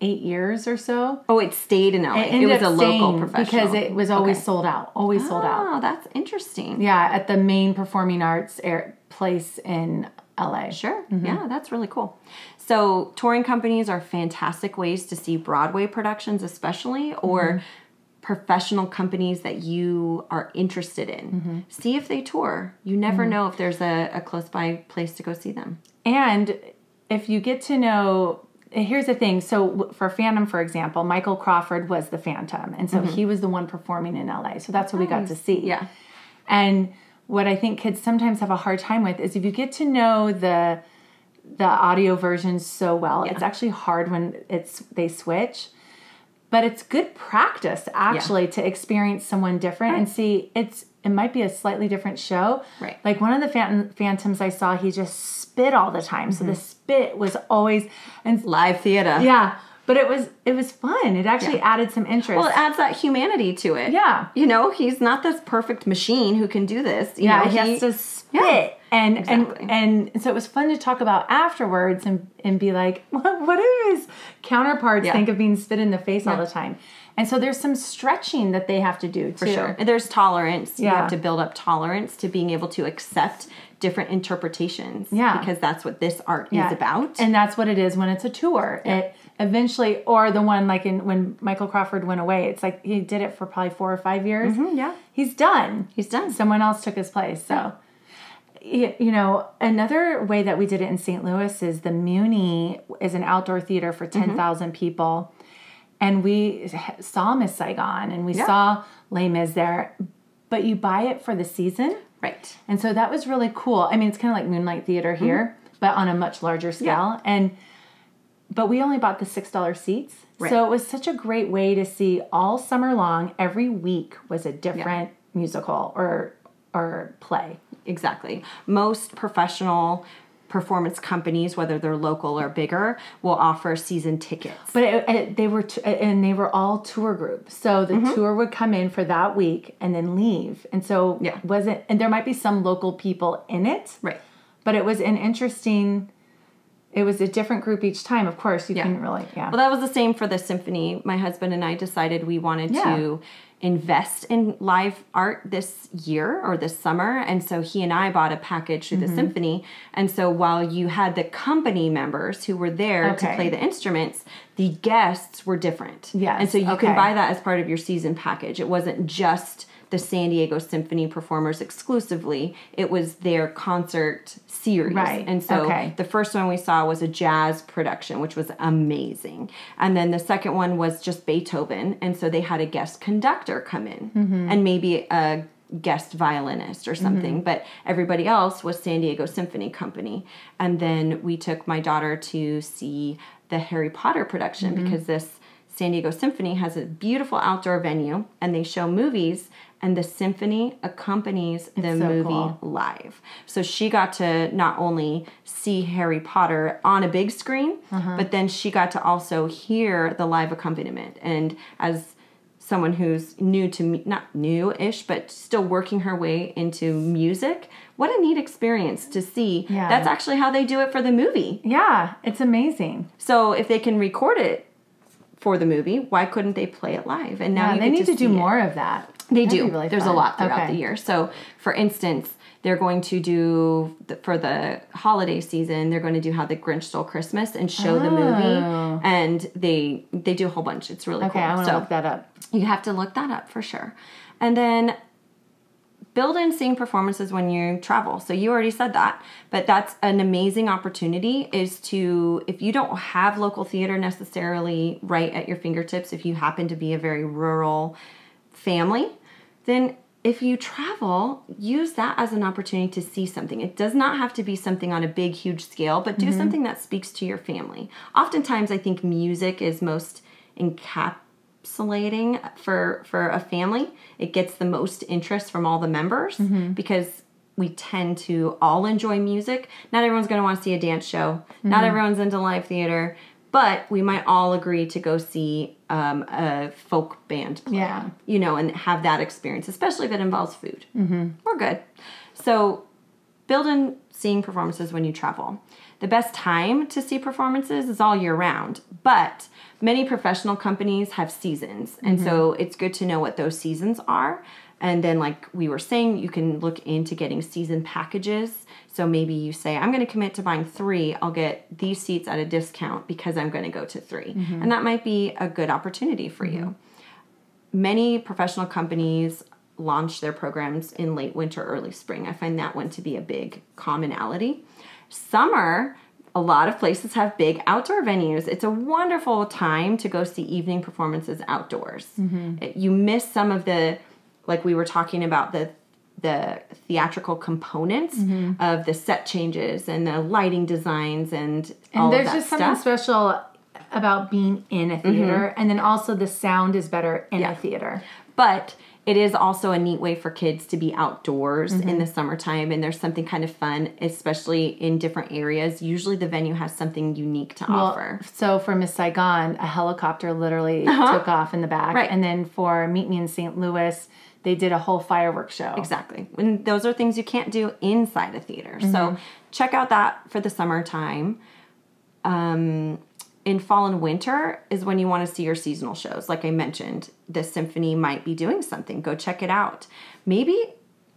eight years or so. Oh, it stayed in LA. It, ended was a local professional because it was always Okay. sold out. Always sold out. Oh, that's interesting. Yeah, at the main performing arts air, place in LA. Sure. Mm-hmm. Yeah, that's really cool. So, touring companies are fantastic ways to see Broadway productions, especially, or Mm-hmm. professional companies that you are interested in. Mm-hmm. See if they tour. You never know if there's a, a close by place to go see them. And if you get to know, here's the thing. So for Phantom, for example, Michael Crawford was the Phantom, and so he was the one performing in LA. So that's what we got to see. Mm-hmm. Yeah. And what I think kids sometimes have a hard time with is if you get to know the the audio version so well, it's actually hard when it's they switch. But it's good practice actually to experience someone different and see it's it might be a slightly different show. Right. Like one of the phantom, phantoms I saw, he just spit all the time. So the Mm-hmm. spit was always and Live theater. yeah, but it was it was fun. It actually Yeah. added some interest. Well, it adds that humanity to it. Yeah. You know, he's not this perfect machine who can do this. You yeah, know, he has to spit. Yeah, and exactly. and and so it was fun to talk about afterwards and and be like, what, what do his counterparts Yeah. think of being spit in the face all the time? And so there's some stretching that they have to do too. For sure. There's tolerance. You Yeah. have to build up tolerance to being able to accept different interpretations. Yeah. Because that's what this art Yeah. is about. And that's what it is when it's a tour. It eventually, or the one like in when Michael Crawford went away, it's like he did it for probably four or five years. Mm-hmm, yeah. He's done. He's done. Someone else took his place. So, you know, another way that we did it in St. Louis is the Muny is an outdoor theater for Mm-hmm. 10,000 people. And we saw Miss Saigon and we Yeah. saw Les Mis there, but you buy it for the season. right. And so that was really cool. I mean, it's kind of like Moonlight Theater Mm-hmm. here, but on a much larger scale. And but we only bought the six dollar seats, Right. so it was such a great way to see all summer long. Every week was a different musical or or play. Exactly. Most professional performance companies, whether they're local or bigger, will offer season tickets. But it, it, they were t- and they were all tour groups. So the mm-hmm. tour would come in for that week and then leave. And so Yeah. wasn't and there might be some local people in it. Right. But it was an interesting. It was a different group each time. Of course, you couldn't really. Yeah. Well, that was the same for the symphony. My husband and I decided we wanted Yeah. to invest in live art this year or this summer. And so he and I bought a package through Mm-hmm. the symphony. And so while you had the company members who were there to play the instruments, the guests were different. Yes, And so you okay. can buy that as part of your season package. It wasn't just the San Diego Symphony performers exclusively, it was their concert series. Right, And so okay. the first one we saw was a jazz production, which was amazing. And then the second one was just Beethoven. And so they had a guest conductor come in Mm-hmm. and maybe a guest violinist or something. Mm-hmm. But everybody else was San Diego Symphony Company. And then we took my daughter to see the Harry Potter production Mm-hmm. because this San Diego Symphony has a beautiful outdoor venue and they show movies and the symphony accompanies the so movie cool. live. So she got to not only see Harry Potter on a big screen, Uh-huh. but then she got to also hear the live accompaniment. And as someone who's new to me, not new-ish, but still working her way into music, what a neat experience to see. Yeah. That's actually how they do it for the movie. yeah, it's amazing. So if they can record it for the movie, why couldn't they play it live? And now Yeah, you they need to, do see it. more of that. They That'd do. really There's a lot throughout Okay. the year. So, for instance, they're going to do the, for the holiday season. They're going to do how the Grinch stole Christmas and show the Oh. movie, and they they do a whole bunch. It's really Okay, cool. I want to so look that up. you have to look that up for sure, and then build in seeing performances when you travel. So you already said that, but that's an amazing opportunity is to if you don't have local theater necessarily right at your fingertips, if you happen to be a very rural family, then if you travel, use that as an opportunity to see something. It does not have to be something on a big, huge scale, but do mm-hmm. something that speaks to your family. Oftentimes, I think music is most encapsulating for for a family. It gets the most interest from all the members mm-hmm. because we tend to all enjoy music. Not everyone's going to want to see a dance show. Not mm-hmm. everyone's into live theater, but we might all agree to go see um, a folk band play, Yeah. you know, and have that experience, especially if it involves food. Mm-hmm. We're good. So, build in seeing performances when you travel. The best time to see performances is all year round, but many professional companies have seasons, and so it's good to know what those seasons are. And then, like we were saying, you can look into getting season packages. So maybe you say, I'm going to commit to buying three, I'll get these seats at a discount because I'm going to go to 3 mm-hmm. And that might be a good opportunity for you mm-hmm. many professional companies launch their programs in late winter, early spring. I find that one to be a big commonality. Summer, a lot of places have big outdoor venues. It's a wonderful time to go see evening performances outdoors. It- You miss some of the, like we were talking about, the the theatrical components mm-hmm. of the set changes and the lighting designs and, And there's just something special about being in a mm-hmm. theater, and then also the sound is better in Yeah. a theater. but it is also a neat way for kids to be outdoors in mm-hmm. the summertime and there's something kind of fun especially in different areas usually the venue has something unique to offer So for Miss Saigon, a helicopter literally uh-huh. took off in the back, Uh-huh. Right. and then for Meet Me in St. Louis, they did a whole fireworks show. exactly. And those are things you can't do inside a theater. So check out that for the summertime. Um, in fall and winter is when you want to see your seasonal shows. Like i mentioned the symphony might be doing something. Go check it out. Maybe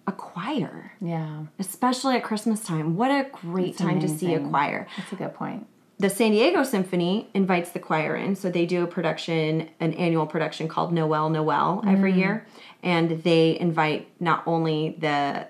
a choir. Yeah, especially at Christmas time. What a great time to see a choir. that's a good point. The San Diego Symphony invites the choir in, so they do a production, an annual production called Noel Noel every Mm. year, and they invite not only the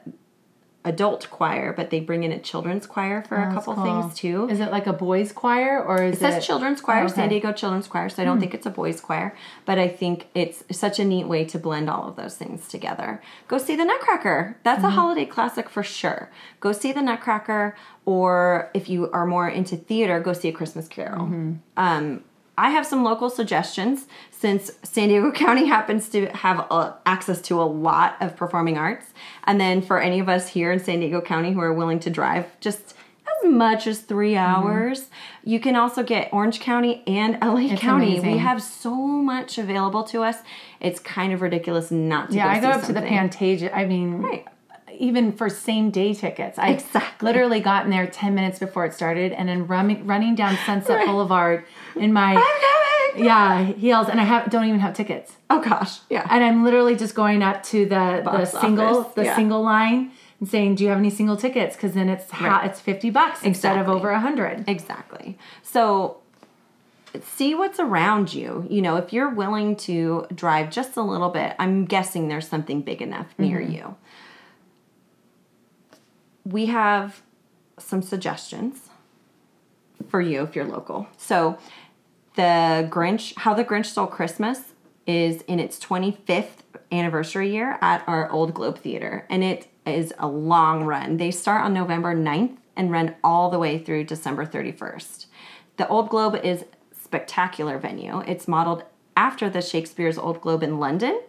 adult choir, but they bring in a children's choir for a couple Cool. things too. Is it like a boys' choir or is It says it children's choir, Oh, San. Diego Children's Choir, so I don't hmm. think it's a boys' choir, but I think it's such a neat way to blend all of those things together. Go see the Nutcracker. That's a mm-hmm. holiday classic for sure. Go see the Nutcracker, or if you are more into theater, go see a Christmas Carol. Mm-hmm. Um, I have some local suggestions since San Diego County happens to have uh, access to a lot of performing arts. And then for any of us here in San Diego County who are willing to drive just as much as 3 hours, you can also get Orange County and LA County. We have so much available to us. It's kind of ridiculous not to Yeah, go I go up to the something. Pantages. I mean, Right. even for same day tickets, I Exactly. literally gotten there ten minutes before it started, and then running running down Sunset Right. Boulevard in my I'm coming! Yeah heels, and I have don't even have tickets. Oh gosh. Yeah. and I'm literally just going up to the the single office, the yeah. single line and saying, "Do you have any single tickets?" Because then it's ha- it's fifty bucks instead of over a hundred. Exactly. So see what's around you. You know, if you're willing to drive just a little bit, I'm guessing there's something big enough near mm-hmm. you. We have some suggestions for you if you're local. So, the Grinch, How the Grinch Stole Christmas is in its 25th anniversary year at our Old Globe Theater, and it is a long run. They start on November 9th and run all the way through December 31st. The Old Globe is spectacular venue. It's modeled after the Shakespeare's Old Globe in London,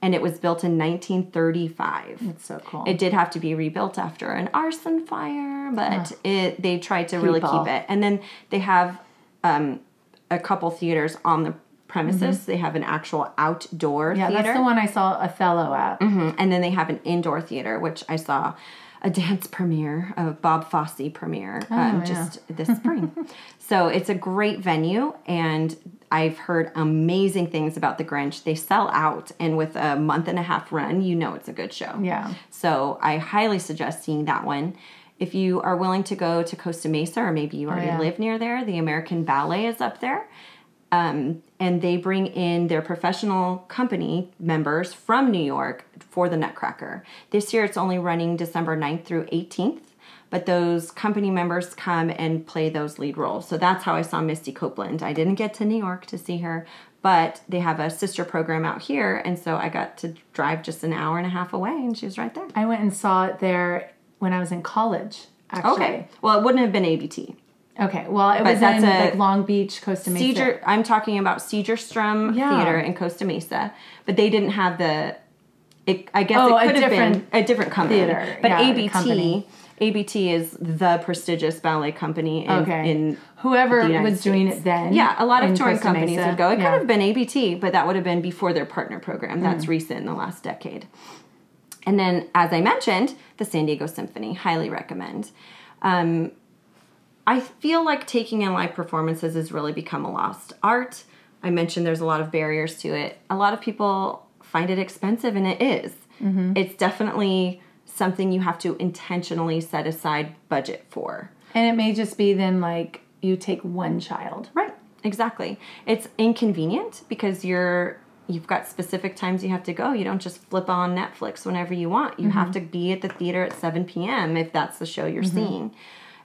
and it was built in 1935. It's so cool. It did have to be rebuilt after an arson fire, but it they tried to really keep it. And then they have um, a couple theaters on the premises. They have an actual outdoor Mm-hmm. yeah, theater, that's the one I saw Othello at. Mhm. and then they have an indoor theater, which I saw a dance premiere, a Bob Fosse premiere, um, Oh, yeah. just this spring. so it's a great venue, and I've heard amazing things about the Grinch. They sell out, and with a month and a half run, you know it's a good show. Yeah. So I highly suggest seeing that one. If you are willing to go to Costa Mesa, or maybe you already Oh, yeah. live near there, the American Ballet is up there. Um, and they bring in their professional company members from New York for the Nutcracker. This year it's only running December 9th through 18th, but those company members come and play those lead roles. So that's how I saw Misty Copeland. I didn't get to New York to see her, but they have a sister program out here, and so I got to drive just an hour and a half away, and she was right there. I went and saw it there when I was in college. Actually. Okay, well, it wouldn't have been ABT. Okay. Well, it was that's in a- like Long Beach, Costa Mesa. Seger, I'm talking about Segerstrom Yeah. Theater in Costa Mesa, but they didn't have the. It, I guess Oh, it could have been a different company, theater, but yeah, ABT. company. ABT is the prestigious ballet company in, Okay. in Whoever was doing it then. Yeah, a lot of in touring Costa companies Mesa. would go. It Yeah. could have been ABT, but that would have been before their partner program. That's Mm. recent in the last decade. And then, as I mentioned, the San Diego Symphony, highly recommend. Um, I feel like taking in live performances has really become a lost art. I mentioned there's a lot of barriers to it. A lot of people find it expensive, and it is. Mm-hmm. It's definitely something you have to intentionally set aside budget for. And it may just be then like you take one child. Right. Exactly. It's inconvenient because you're you've got specific times you have to go. You don't just flip on Netflix whenever you want. You have mm-hmm. to be at the theater at 7 p.m. if that's the show you're mm-hmm. seeing.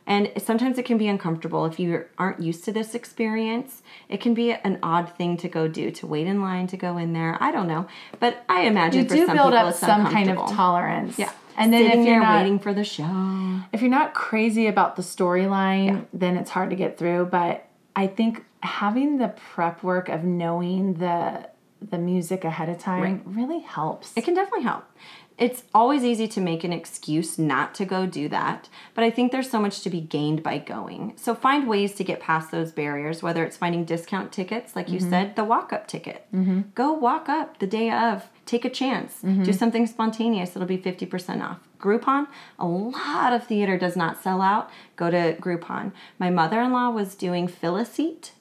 And sometimes it can be uncomfortable if you aren't used to this experience. It can be an odd thing to go do, to wait in line to go in there. I don't know, but I imagine You for do some build people up some kind of tolerance. Yeah, And then sitting if you're not, waiting for the show. if you're not crazy about the storyline, then it's hard to get through. But I think having the prep work of knowing the the music ahead of time really helps. It can definitely help. It's always easy to make an excuse not to go do that, but I think there's so much to be gained by going. So find ways to get past those barriers, whether it's finding discount tickets, like you mm-hmm. said, the walk up ticket. Mm-hmm. Go walk up the day of, take a chance, mm-hmm. do something spontaneous, it'll be 50% off. Groupon, a lot of theater does not sell out. Go to Groupon. My mother in law was doing fill a seat.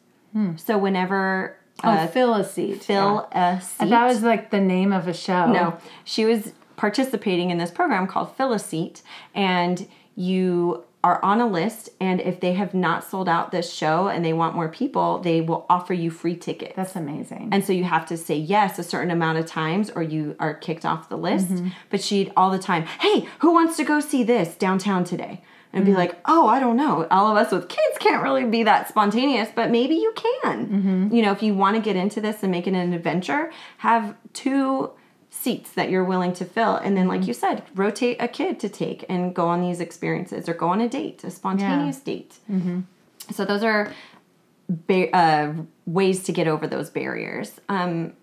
So whenever oh, uh, fill a seat. fill yeah. a seat. That was like the name of a show. No, she was participating in this program called Fill a Seat, and you are on a list. And if they have not sold out this show and they want more people, they will offer you free tickets. That's amazing. and so you have to say yes a certain amount of times or you are kicked off the list. But she'd all the time, hey, who wants to go see this downtown today? And be like, oh, I don't know. All of us with kids can't really be that spontaneous, but maybe you can. You know, if you want to get into this and make it an adventure, have two seats that you're willing to fill. And then, like you said, rotate a kid to take and go on these experiences or go on a date, a spontaneous date. So, those are ba- uh, ways to get over those barriers. Um,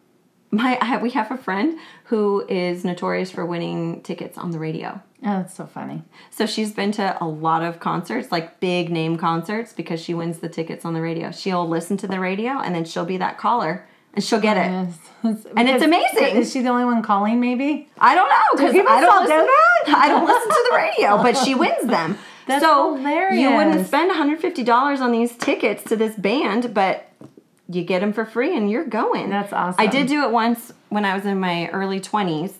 my I, we have a friend who is notorious for winning tickets on the radio. oh, that's so funny. So she's been to a lot of concerts, like big name concerts, because she wins the tickets on the radio. She'll listen to the radio and then she'll be that caller and she'll get it. Yes. And it's amazing. Is she the only one calling? Maybe. I don't know because people I don't listen. do I don't listen to the radio, but she wins them. That's so you wouldn't spend 150 dollars on these tickets to this band, but you get them for free and you're going. That's awesome. I did do it once when I was in my early 20s.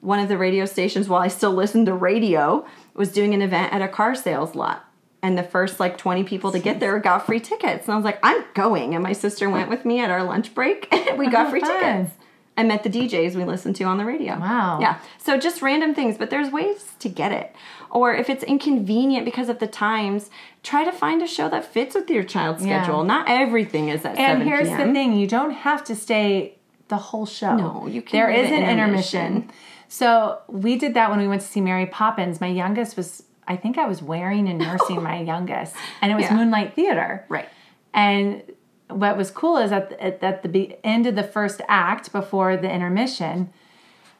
One of the radio stations, while I still listened to radio, was doing an event at a car sales lot. And the first like 20 people to get there got free tickets. And I was like, I'm going. And my sister went with me at our lunch break. and we got Oh, free fun. tickets. I met the DJs we listened to on the radio. Wow. Yeah. So just random things, but there's ways to get it. Or if it's inconvenient because of the times, try to find a show that fits with your child's Yeah. schedule. Not everything is at 7 And here's p.m. the thing: you don't have to stay the whole show. No, you can There leave an intermission. intermission. So we did that when we went to see Mary Poppins. My youngest was, I think, I was wearing and nursing my youngest, and it was Yeah. Moonlight Theater. Right. And what was cool is at the, at- the be- end of the first act, before the intermission,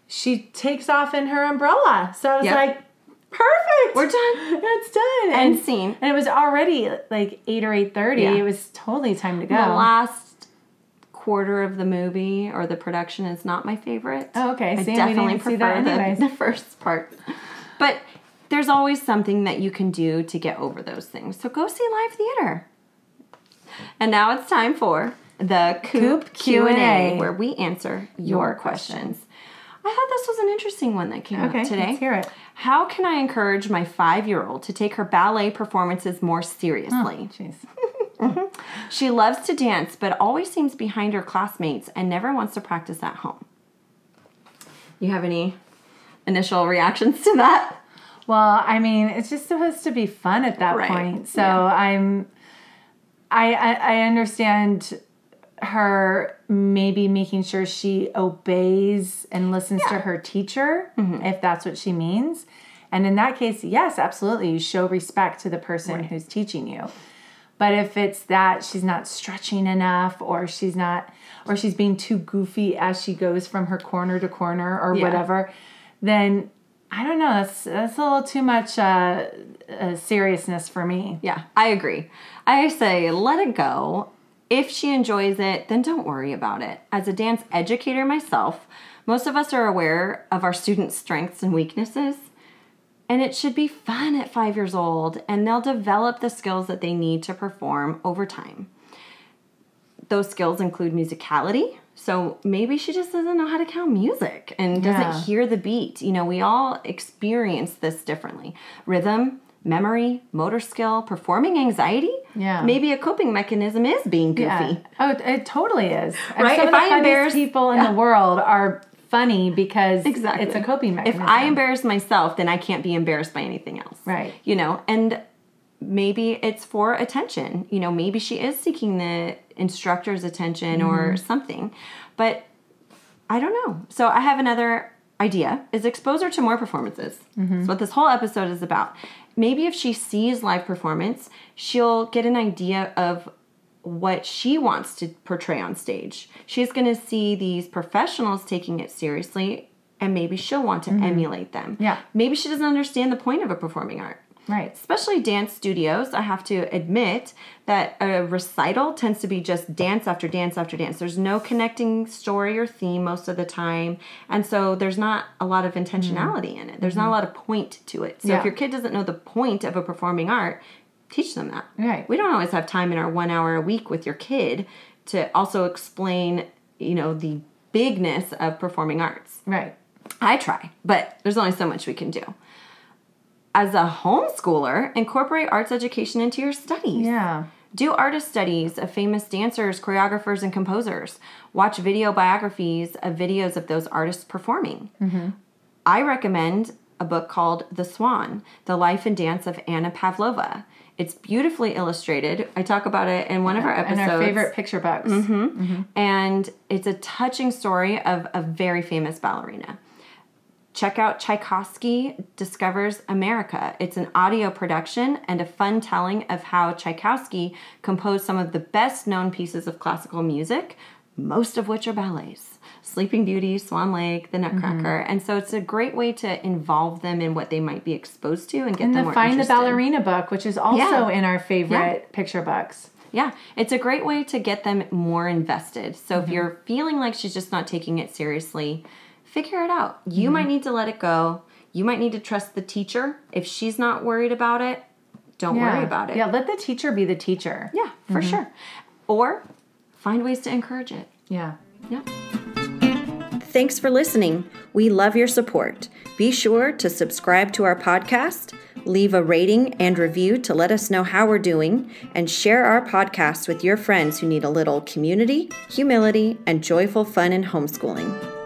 she takes off in her umbrella. So I was Yep. like, perfect. We're done. It's done. End And, scene. and it was already like eight or eight thirty. Yeah. It was totally time to go. The last quarter of the movie or the production is not my favorite. Oh, okay. I See, definitely didn't see that prefer the, the first part. But there's always something that you can do to get over those things. So go see live theater. And now it's time for the Coop, Q&A, Q&A. where we answer your, Your questions. I thought this was an interesting one that came Okay, up today. let's hear it. How can I encourage my five-year-old to take her ballet performances more seriously? Jeez. She loves to dance, but always seems behind her classmates and never wants to practice at home. You have any initial reactions to that? Well, I mean, it's just supposed to be fun at that Right. point. So Yeah. I'm, I, I, I understand her maybe making sure she obeys and listens to her teacher, if that's what she means. And in that case, yes, absolutely, you show respect to the person who's teaching you. But if it's that she's not stretching enough or she's not or she's being too goofy as she goes from her corner to corner or Yeah. whatever, then I don't know, that's that's a little too much uh, uh, seriousness for me. Yeah, I agree. I say let it go. If she enjoys it, then don't worry about it. As a dance educator myself, most of us are aware of our students' strengths and weaknesses. And it should be fun at five years old, and they'll develop the skills that they need to perform over time. Those skills include musicality. So maybe she just doesn't know how to count music and doesn't hear the beat. You know, we all experience this differently. Rhythm, memory, motor skill, performing anxiety. Yeah. Maybe a coping mechanism is being goofy. Yeah. Oh, it, totally is. Right? Some If of the I embarrass- people in the world are funny because Exactly. it's a coping mechanism. If. I embarrass myself, then I can't be embarrassed by anything else. Right. You know, and maybe it's for attention. You know, maybe she is seeking the instructor's attention or Mm-hmm. something. But I don't know. So I have another idea is exposure to more performances. Mm-hmm. That's what this whole episode is about. Maybe if she sees live performance, she'll get an idea of what she wants to portray on stage. She's going to see these professionals taking it seriously and maybe she'll want to emulate them. Mm-hmm. Yeah. Maybe she doesn't understand the point of a performing art right. especially dance studios, I have to admit that a recital tends to be just dance after dance after dance. There's no connecting story or theme most of the time. And so there's not a lot of intentionality mm-hmm. in it. There's not a mm-hmm. lot of point to it. So Yeah. if your kid doesn't know the point of a performing art, teach them that. Right. We don't always have time in our one hour a week with your kid to also explain, you know, the bigness of performing arts. Right. I try, but there's only so much we can do. As a homeschooler, incorporate arts education into your studies. Yeah. Do artist studies of famous dancers, choreographers, and composers. Watch video biographies of videos of those artists performing. Mm-hmm. I recommend a book called The Swan The Life and Dance of Anna Pavlova. It's beautifully illustrated. I talk about it in one of our episodes. And our favorite picture books. Mm-hmm. Mm-hmm. and it's a touching story of a very famous ballerina. Check out Tchaikovsky Discovers America. It's an audio production and a fun telling of how Tchaikovsky composed some of the best known pieces of classical music, most of which are ballets Sleeping Beauty, Swan Lake, The Nutcracker. Mm-hmm. And so it's a great way to involve them in what they might be exposed to and get And them the Find the. Ballerina book, which is also Yeah. in our favorite picture books. Yeah, it's a great way to get them more invested. So if mm-hmm. you're feeling like she's just not taking it seriously, figure it out. You might mm-hmm. need to let it go. You might need to trust the teacher. If she's not worried about it, don't worry about it. Yeah, let the teacher be the teacher. Yeah, for mm-hmm. sure. Or find ways to encourage it. Yeah. Yeah. Thanks for listening. We love your support. Be sure to subscribe to our podcast, leave a rating and review to let us know how we're doing, and share our podcast with your friends who need a little community, humility, and joyful fun in homeschooling.